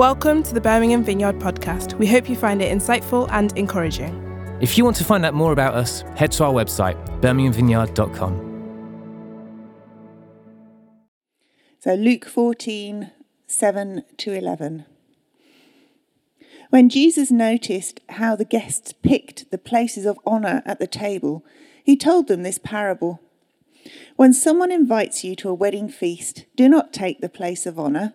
Welcome to the Birmingham Vineyard podcast. We hope you find it insightful and encouraging. If you want to find out more about us, head to our website, birminghamvineyard.com. So, Luke 14 7 to 11. When Jesus noticed how the guests picked the places of honour at the table, he told them this parable. When someone invites you to a wedding feast, do not take the place of honour,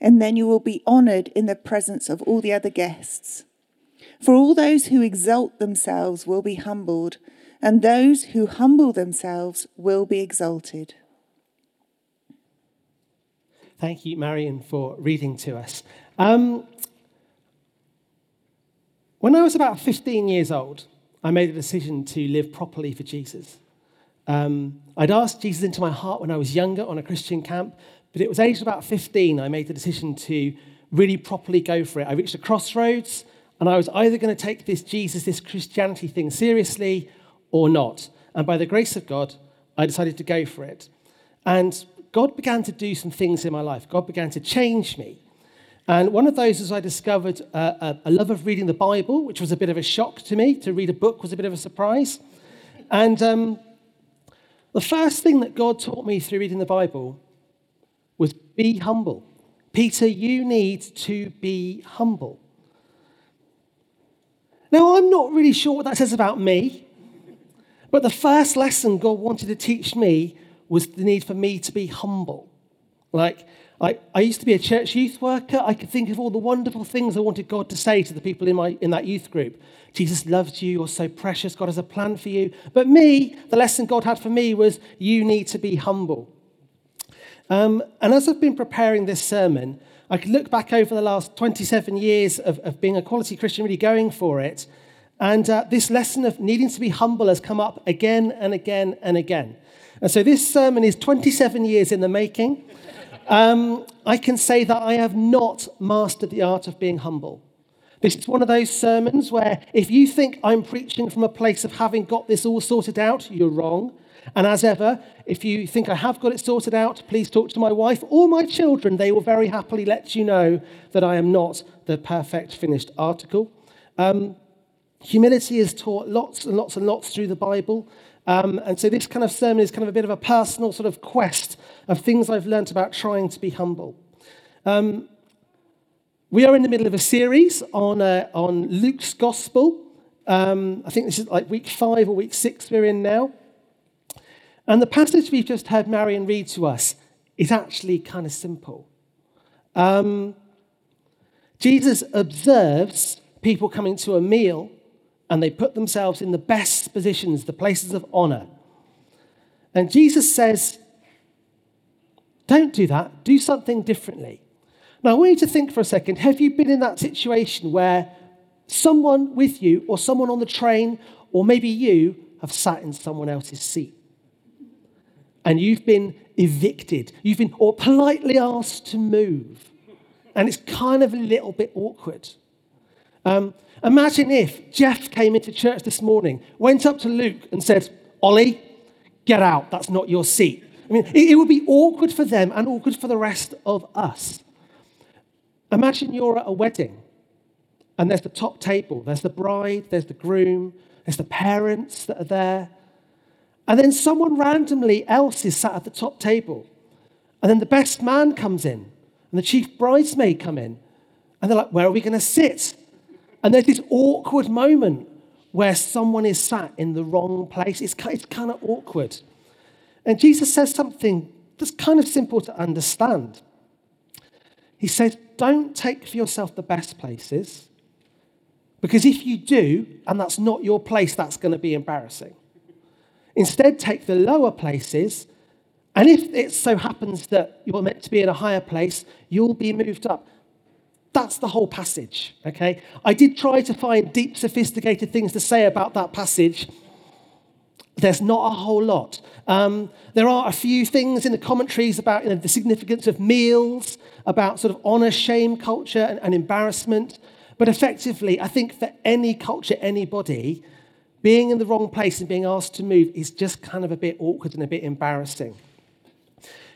And then you will be honoured in the presence of all the other guests. For all those who exalt themselves will be humbled, and those who humble themselves will be exalted. Thank you, Marion, for reading to us. Um, when I was about 15 years old, I made a decision to live properly for Jesus. Um, I'd asked Jesus into my heart when I was younger on a Christian camp, but it was aged about 15 I made the decision to really properly go for it. I reached a crossroads, and I was either going to take this Jesus, this Christianity thing seriously or not. And by the grace of God, I decided to go for it. And God began to do some things in my life. God began to change me. And one of those is I discovered a, a, love of reading the Bible, which was a bit of a shock to me. To read a book was a bit of a surprise. And um, the first thing that God taught me through reading the Bible was be humble. Peter, you need to be humble. Now, I'm not really sure what that says about me, but the first lesson God wanted to teach me was the need for me to be humble. Like, I, I used to be a church youth worker. I could think of all the wonderful things I wanted God to say to the people in, my, in that youth group. Jesus loves you. You're so precious. God has a plan for you. But me, the lesson God had for me was you need to be humble. Um, and as I've been preparing this sermon, I could look back over the last 27 years of, of being a quality Christian, really going for it. And uh, this lesson of needing to be humble has come up again and again and again. And so this sermon is 27 years in the making. Um, I can say that I have not mastered the art of being humble. This is one of those sermons where if you think I'm preaching from a place of having got this all sorted out, you're wrong. And as ever, if you think I have got it sorted out, please talk to my wife or my children. They will very happily let you know that I am not the perfect finished article. Um, humility is taught lots and lots and lots through the Bible. Um, and so this kind of sermon is kind of a bit of a personal sort of quest of things I've learnt about trying to be humble. Um, we are in the middle of a series on, uh, on Luke's Gospel. Um, I think this is like week five or week six we're in now. And the passage we've just heard Marion read to us is actually kind of simple. Um, Jesus observes people coming to a meal and they put themselves in the best positions, the places of honor. And Jesus says, Don't do that, do something differently. Now, I want you to think for a second have you been in that situation where someone with you, or someone on the train, or maybe you have sat in someone else's seat? And you've been evicted, you've been, or politely asked to move. And it's kind of a little bit awkward. Um, Imagine if Jeff came into church this morning, went up to Luke and said, Ollie, get out. That's not your seat. I mean, it, it would be awkward for them and awkward for the rest of us. Imagine you're at a wedding and there's the top table, there's the bride, there's the groom, there's the parents that are there. And then someone randomly else is sat at the top table. And then the best man comes in and the chief bridesmaid come in. And they're like, where are we going to sit? And there's this awkward moment where someone is sat in the wrong place. It's, it's kind of awkward. And Jesus says something that's kind of simple to understand. He says, Don't take for yourself the best places, because if you do, and that's not your place, that's going to be embarrassing. Instead, take the lower places, and if it so happens that you're meant to be in a higher place, you'll be moved up. that's the whole passage, okay? I did try to find deep, sophisticated things to say about that passage. There's not a whole lot. Um, there are a few things in the commentaries about you know, the significance of meals, about sort of honor shame culture and, and embarrassment. But effectively, I think for any culture, anybody, being in the wrong place and being asked to move is just kind of a bit awkward and a bit embarrassing.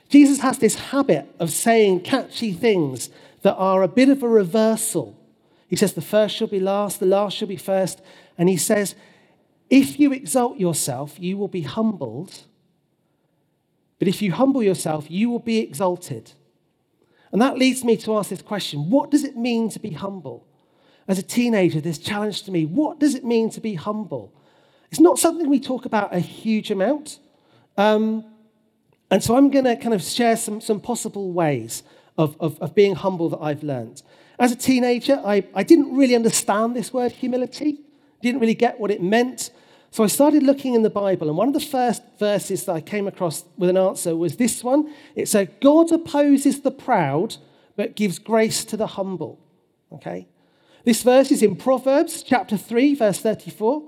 Jesus has this habit of saying catchy things that are a bit of a reversal. He says, The first shall be last, the last shall be first. And he says, If you exalt yourself, you will be humbled. But if you humble yourself, you will be exalted. And that leads me to ask this question What does it mean to be humble? As a teenager, this challenge to me what does it mean to be humble? It's not something we talk about a huge amount. Um, and so I'm going to kind of share some, some possible ways of, of, of being humble that I've learned. As a teenager, I, I didn't really understand this word humility, didn't really get what it meant. So I started looking in the Bible, and one of the first verses that I came across with an answer was this one. It said, God opposes the proud, but gives grace to the humble. Okay? This verse is in Proverbs chapter 3, verse 34.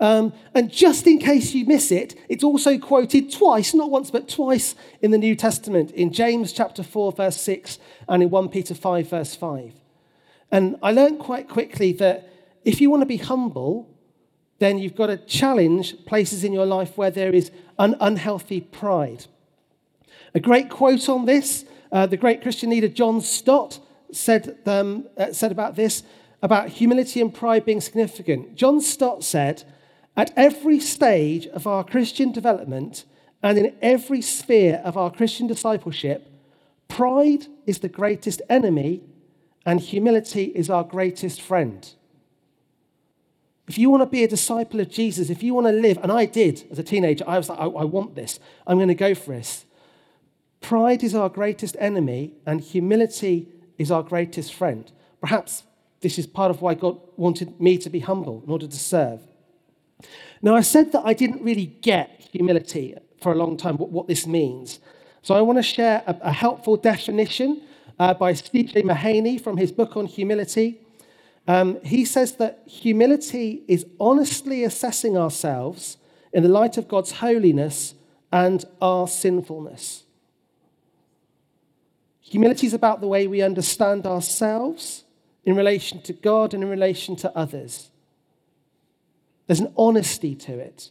Um, and just in case you miss it, it's also quoted twice, not once, but twice in the New Testament, in James chapter 4, verse 6, and in 1 Peter 5, verse 5. And I learned quite quickly that if you want to be humble, then you've got to challenge places in your life where there is an unhealthy pride. A great quote on this, uh, the great Christian leader John Stott said, um, uh, said about this, about humility and pride being significant. John Stott said, at every stage of our Christian development and in every sphere of our Christian discipleship, pride is the greatest enemy and humility is our greatest friend. If you want to be a disciple of Jesus, if you want to live, and I did as a teenager, I was like, I, I want this, I'm going to go for this. Pride is our greatest enemy, and humility is our greatest friend. Perhaps this is part of why God wanted me to be humble in order to serve. Now, I said that I didn't really get humility for a long time, what, this means. So I want to share a, a helpful definition uh, by Steve Mahaney from his book on humility. Um, he says that humility is honestly assessing ourselves in the light of God's holiness and our sinfulness. Humility is about the way we understand ourselves in relation to God and in relation to others. There's an honesty to it.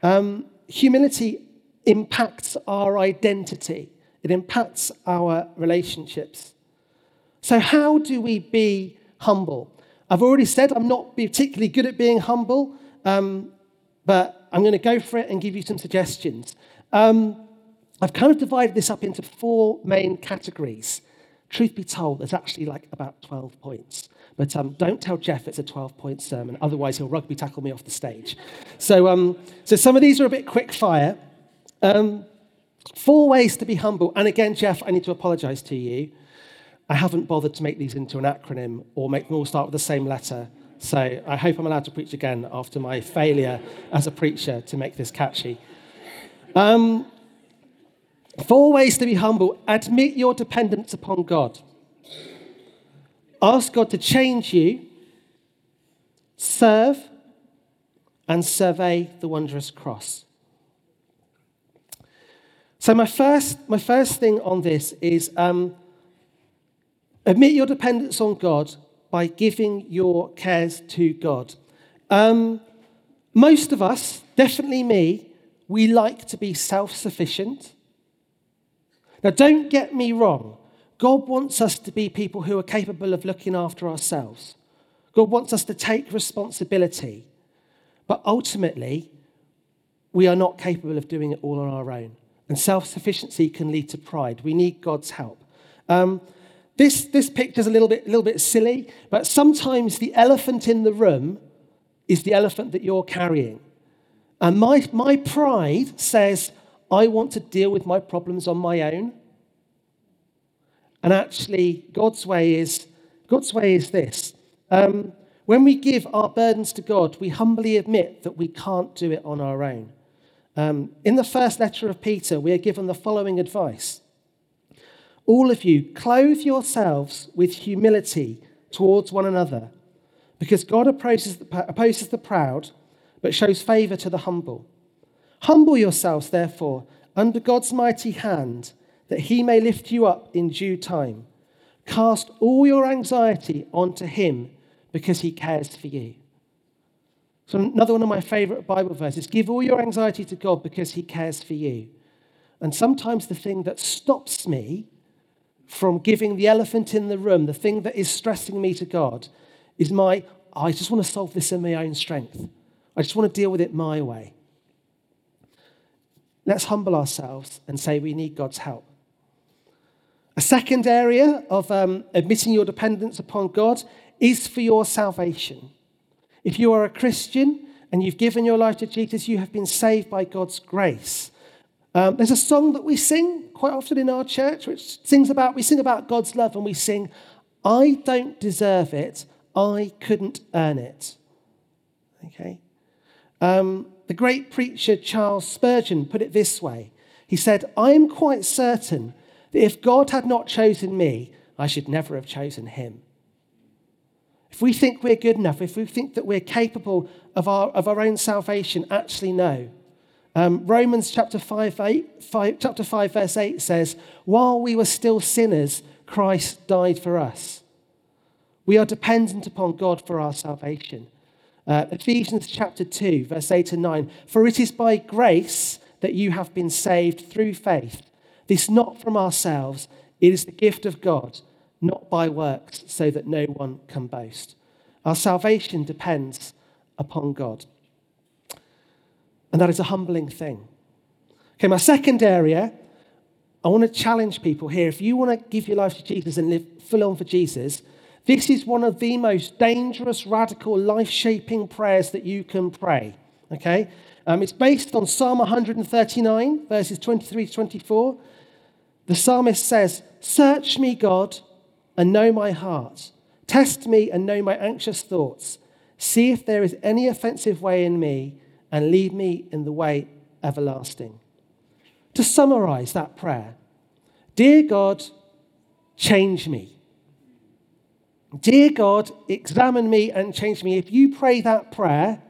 Um, humility impacts our identity, it impacts our relationships. So, how do we be humble? I've already said I'm not particularly good at being humble, um, but I'm going to go for it and give you some suggestions. Um, I've kind of divided this up into four main categories. Truth be told, there's actually like about 12 points. But um, don't tell Jeff it's a 12 point sermon, otherwise, he'll rugby tackle me off the stage. So, um, so some of these are a bit quick fire. Um, four ways to be humble. And again, Jeff, I need to apologize to you. I haven't bothered to make these into an acronym or make them all start with the same letter. So I hope I'm allowed to preach again after my failure as a preacher to make this catchy. Um, four ways to be humble admit your dependence upon God. Ask God to change you, serve, and survey the wondrous cross. So, my first, my first thing on this is um, admit your dependence on God by giving your cares to God. Um, most of us, definitely me, we like to be self sufficient. Now, don't get me wrong. God wants us to be people who are capable of looking after ourselves. God wants us to take responsibility. But ultimately, we are not capable of doing it all on our own. And self sufficiency can lead to pride. We need God's help. Um, this, this picture is a little bit, a little bit silly, but sometimes the elephant in the room is the elephant that you're carrying. And my, my pride says, I want to deal with my problems on my own. And actually, God's way is God's way is this. Um, when we give our burdens to God, we humbly admit that we can't do it on our own. Um, in the first letter of Peter, we are given the following advice All of you, clothe yourselves with humility towards one another, because God opposes the, opposes the proud, but shows favor to the humble. Humble yourselves, therefore, under God's mighty hand, that he may lift you up in due time. Cast all your anxiety onto him, because he cares for you. So, another one of my favorite Bible verses give all your anxiety to God because he cares for you. And sometimes the thing that stops me from giving the elephant in the room, the thing that is stressing me to God, is my, I just want to solve this in my own strength. I just want to deal with it my way. Let's humble ourselves and say we need God's help. A second area of um, admitting your dependence upon God is for your salvation. If you are a Christian and you've given your life to Jesus, you have been saved by God's grace. Um, there's a song that we sing quite often in our church, which sings about, we sing about God's love and we sing, I don't deserve it, I couldn't earn it. Okay? Um, the great preacher Charles Spurgeon put it this way He said, I am quite certain that if God had not chosen me, I should never have chosen him. If we think we're good enough, if we think that we're capable of our, of our own salvation, actually, no. Um, Romans chapter 5, 8, 5, chapter 5, verse 8 says, While we were still sinners, Christ died for us. We are dependent upon God for our salvation. Uh, Ephesians chapter 2, verse 8 and 9. For it is by grace that you have been saved through faith. This not from ourselves, it is the gift of God, not by works, so that no one can boast. Our salvation depends upon God. And that is a humbling thing. Okay, my second area, I want to challenge people here. If you want to give your life to Jesus and live full on for Jesus, this is one of the most dangerous, radical, life shaping prayers that you can pray. Okay? Um, it's based on Psalm 139, verses 23 to 24. The psalmist says, Search me, God, and know my heart. Test me and know my anxious thoughts. See if there is any offensive way in me and lead me in the way everlasting. To summarize that prayer, Dear God, change me. Dear God, examine me and change me. If you pray that prayer,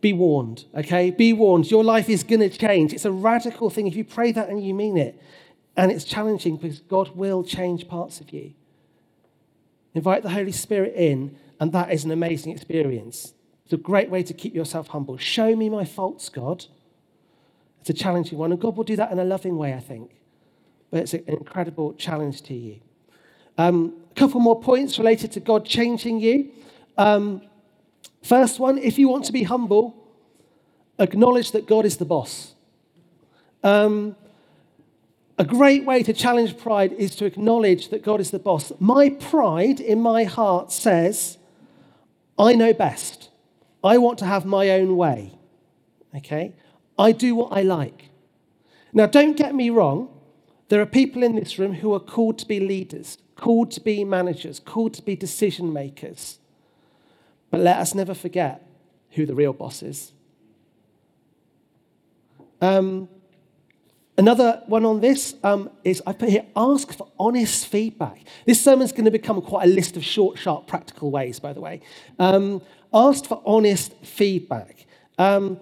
be warned, okay? Be warned. Your life is going to change. It's a radical thing if you pray that and you mean it. And it's challenging because God will change parts of you. Invite the Holy Spirit in, and that is an amazing experience. It's a great way to keep yourself humble. Show me my faults, God. It's a challenging one, and God will do that in a loving way, I think. But it's an incredible challenge to you. Um, a couple more points related to God changing you. Um, first one, if you want to be humble, acknowledge that God is the boss. Um, a great way to challenge pride is to acknowledge that God is the boss. My pride in my heart says, I know best. I want to have my own way. Okay? I do what I like. Now, don't get me wrong. There are people in this room who are called to be leaders, called to be managers, called to be decision makers. But let us never forget who the real boss is. Um, another one on this um, is I put here ask for honest feedback. This sermon's going to become quite a list of short, sharp, practical ways, by the way. Um, asked for honest feedback. Um,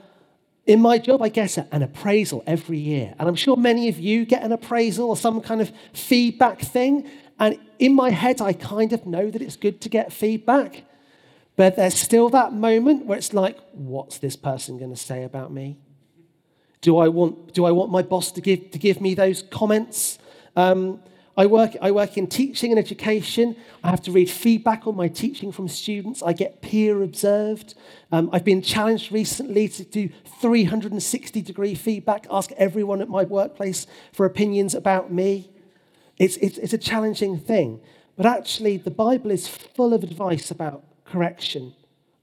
in my job, I get an appraisal every year. And I'm sure many of you get an appraisal or some kind of feedback thing. And in my head, I kind of know that it's good to get feedback. But there's still that moment where it's like, what's this person going to say about me? Do I want, do I want my boss to give, to give me those comments? Um, I work, I work in teaching and education. I have to read feedback on my teaching from students. I get peer observed. Um, I've been challenged recently to do 360 degree feedback, ask everyone at my workplace for opinions about me. It's, it's, it's a challenging thing. But actually, the Bible is full of advice about correction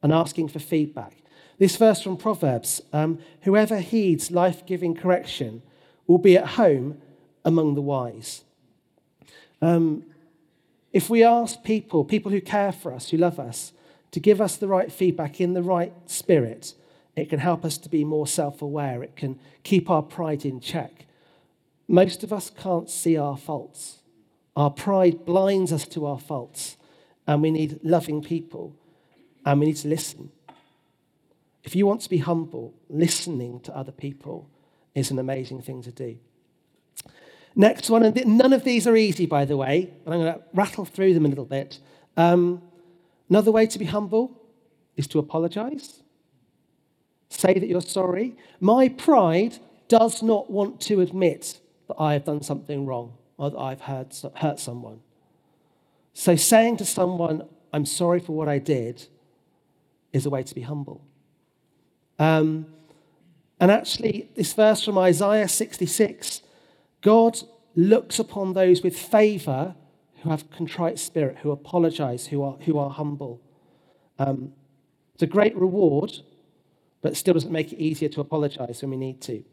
and asking for feedback. This verse from Proverbs um, whoever heeds life giving correction will be at home among the wise. Um, if we ask people, people who care for us, who love us, to give us the right feedback in the right spirit, it can help us to be more self aware. It can keep our pride in check. Most of us can't see our faults. Our pride blinds us to our faults, and we need loving people, and we need to listen. If you want to be humble, listening to other people is an amazing thing to do. Next one, and none of these are easy, by the way, and I'm going to rattle through them a little bit. Um, another way to be humble is to apologize. Say that you're sorry. My pride does not want to admit that I have done something wrong or that I've hurt, hurt someone. So saying to someone, I'm sorry for what I did, is a way to be humble. Um, and actually, this verse from Isaiah 66 God looks upon those with favor who have contrite spirit, who apologize, who are, who are humble. Um, it's a great reward, but still doesn't make it easier to apologize when we need to.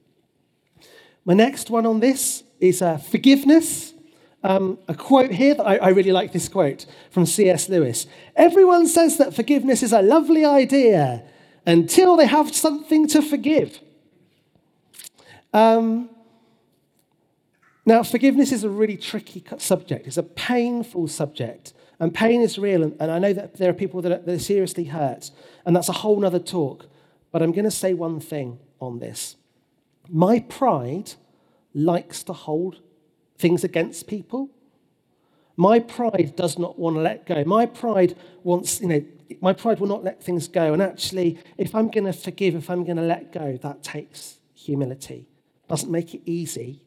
My next one on this is uh, forgiveness. Um, a quote here that I, I really like this quote from C.S. Lewis. Everyone says that forgiveness is a lovely idea until they have something to forgive. Um, now, forgiveness is a really tricky subject. It's a painful subject. And pain is real. And, and I know that there are people that are, that are seriously hurt. And that's a whole other talk. But I'm going to say one thing on this. My pride likes to hold things against people. My pride does not want to let go. My pride wants, you know, my pride will not let things go. And actually, if I'm going to forgive, if I'm going to let go, that takes humility. Doesn't make it easy,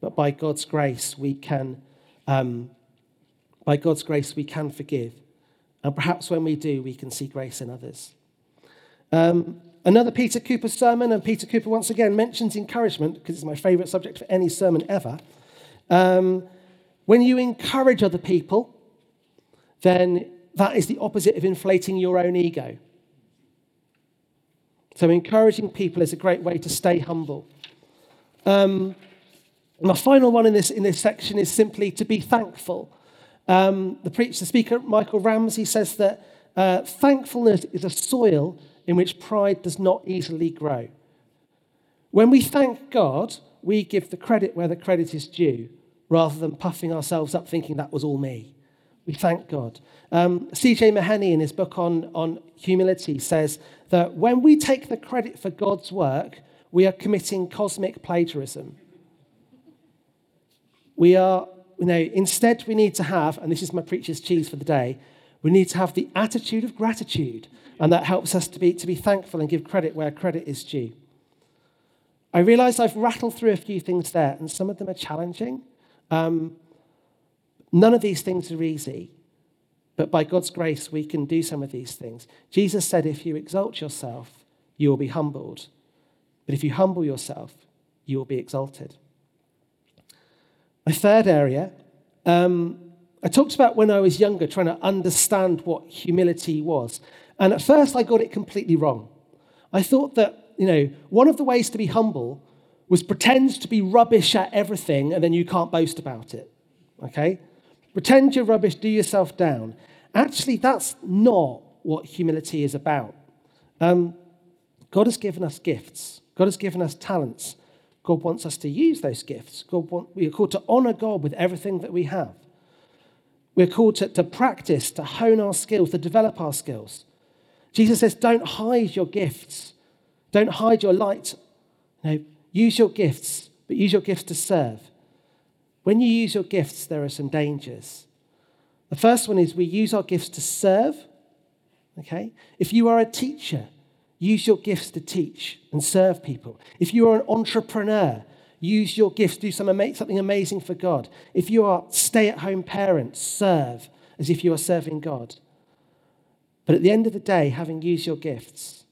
but by God's grace, we can, um, by God's grace, we can forgive. And perhaps when we do, we can see grace in others. Um, another Peter Cooper sermon, and Peter Cooper once again mentions encouragement, because it's my favorite subject for any sermon ever. Um, when you encourage other people, then that is the opposite of inflating your own ego. So, encouraging people is a great way to stay humble. Um, my final one in this, in this section is simply to be thankful. Um, the preacher, the speaker, Michael Ramsey, says that uh, thankfulness is a soil in which pride does not easily grow. When we thank God, we give the credit where the credit is due, rather than puffing ourselves up thinking that was all me. We thank God. Um, C.J. Mahaney, in his book on, on humility, says that when we take the credit for God's work, we are committing cosmic plagiarism. We are, you know, instead we need to have, and this is my preacher's cheese for the day, we need to have the attitude of gratitude. And that helps us to be, to be thankful and give credit where credit is due. I realize I've rattled through a few things there, and some of them are challenging. Um, none of these things are easy, but by God's grace, we can do some of these things. Jesus said, If you exalt yourself, you will be humbled. But if you humble yourself, you will be exalted. My third area, um, I talked about when I was younger trying to understand what humility was. And at first, I got it completely wrong. I thought that, you know, one of the ways to be humble was pretend to be rubbish at everything and then you can't boast about it. Okay? Pretend you're rubbish, do yourself down. Actually, that's not what humility is about. Um, God has given us gifts, God has given us talents. God wants us to use those gifts. God want, we are called to honor God with everything that we have. We're called to, to practice, to hone our skills, to develop our skills. Jesus says, don't hide your gifts. Don't hide your light. No, use your gifts, but use your gifts to serve. When you use your gifts, there are some dangers. The first one is we use our gifts to serve. Okay? If you are a teacher, Use your gifts to teach and serve people. If you are an entrepreneur, use your gifts, do some, something amazing for God. If you are stay at home parents, serve as if you are serving God. But at the end of the day, having used your gifts,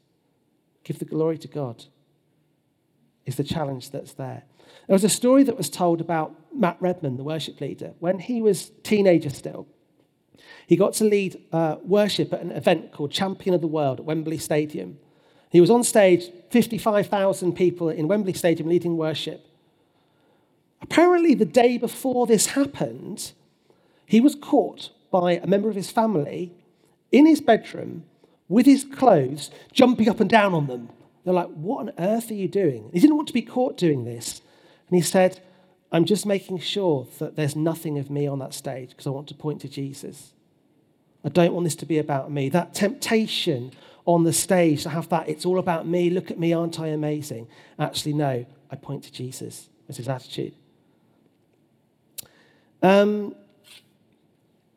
give the glory to God is the challenge that's there. There was a story that was told about Matt Redman, the worship leader, when he was teenager still. He got to lead uh, worship at an event called Champion of the World at Wembley Stadium. He was on stage, 55,000 people in Wembley Stadium leading worship. Apparently, the day before this happened, he was caught by a member of his family in his bedroom with his clothes jumping up and down on them. They're like, What on earth are you doing? He didn't want to be caught doing this. And he said, I'm just making sure that there's nothing of me on that stage because I want to point to Jesus. I don't want this to be about me. That temptation on the stage to have that, it's all about me, look at me, aren't I amazing? Actually, no, I point to Jesus. That's his attitude. Um,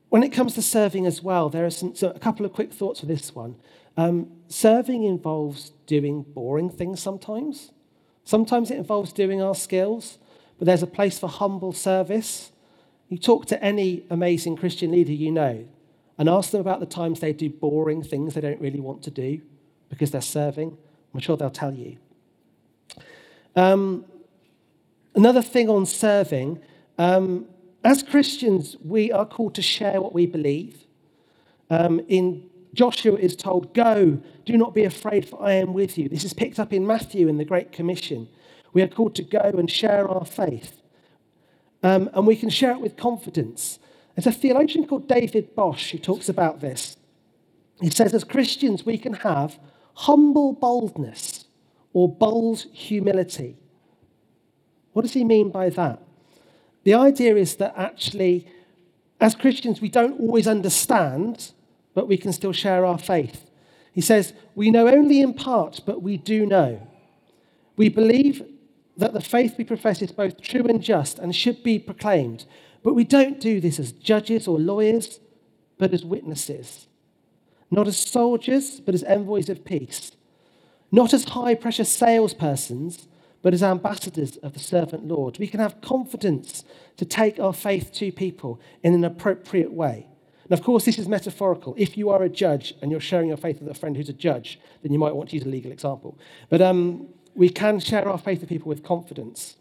when it comes to serving as well, there are some, so a couple of quick thoughts for this one. Um, serving involves doing boring things sometimes. Sometimes it involves doing our skills, but there's a place for humble service. You talk to any amazing Christian leader you know and ask them about the times they do boring things they don't really want to do because they're serving. I'm sure they'll tell you. Um, another thing on serving um, as Christians, we are called to share what we believe. Um, in Joshua is told, Go, do not be afraid, for I am with you. This is picked up in Matthew in the Great Commission. We are called to go and share our faith. Um, and we can share it with confidence. There's a theologian called David Bosch who talks about this. He says, as Christians, we can have humble boldness or bold humility. What does he mean by that? The idea is that actually, as Christians, we don't always understand, but we can still share our faith. He says, We know only in part, but we do know. We believe that the faith we profess is both true and just and should be proclaimed, but we don't do this as judges or lawyers, but as witnesses. Not as soldiers, but as envoys of peace. Not as high pressure salespersons, but as ambassadors of the servant Lord. We can have confidence to take our faith to people in an appropriate way. And of course, this is metaphorical. If you are a judge and you're sharing your faith with a friend who's a judge, then you might want to use a legal example. But um, we can share our faith with people with confidence.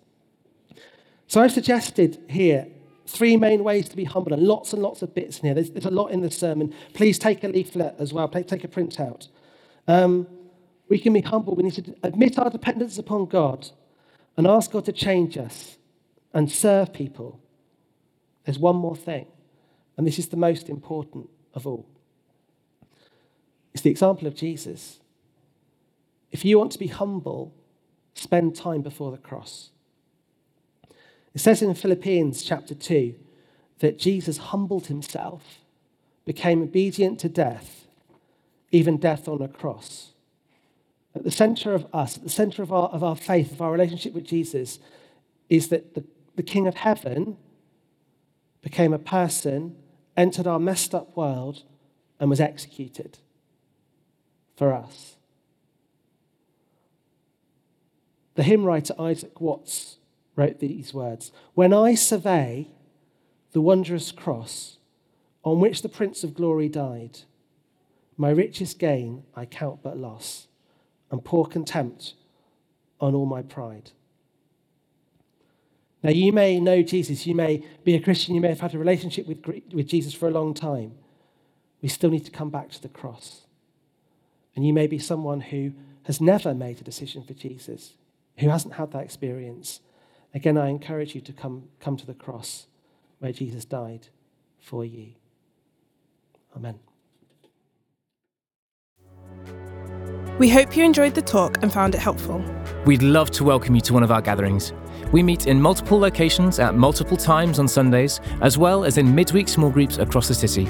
So I've suggested here three main ways to be humble, and lots and lots of bits in here. There's, there's a lot in the sermon. Please take a leaflet as well, take a printout. Um, we can be humble. We need to admit our dependence upon God and ask God to change us and serve people. There's one more thing, and this is the most important of all. It's the example of Jesus. If you want to be humble, spend time before the cross. It says in Philippians chapter 2 that Jesus humbled himself, became obedient to death, even death on a cross. At the center of us, at the center of our, of our faith, of our relationship with Jesus, is that the, the King of Heaven became a person, entered our messed up world, and was executed for us. The hymn writer Isaac Watts wrote these words When I survey the wondrous cross on which the Prince of Glory died, my richest gain I count but loss and pour contempt on all my pride. Now, you may know Jesus, you may be a Christian, you may have had a relationship with, with Jesus for a long time. We still need to come back to the cross. And you may be someone who has never made a decision for Jesus, who hasn't had that experience. Again, I encourage you to come, come to the cross where Jesus died for you. Amen. We hope you enjoyed the talk and found it helpful. We'd love to welcome you to one of our gatherings. We meet in multiple locations at multiple times on Sundays, as well as in midweek small groups across the city.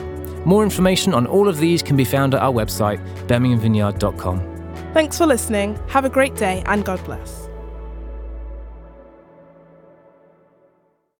More information on all of these can be found at our website, birminghamvineyard.com. Thanks for listening. Have a great day and God bless.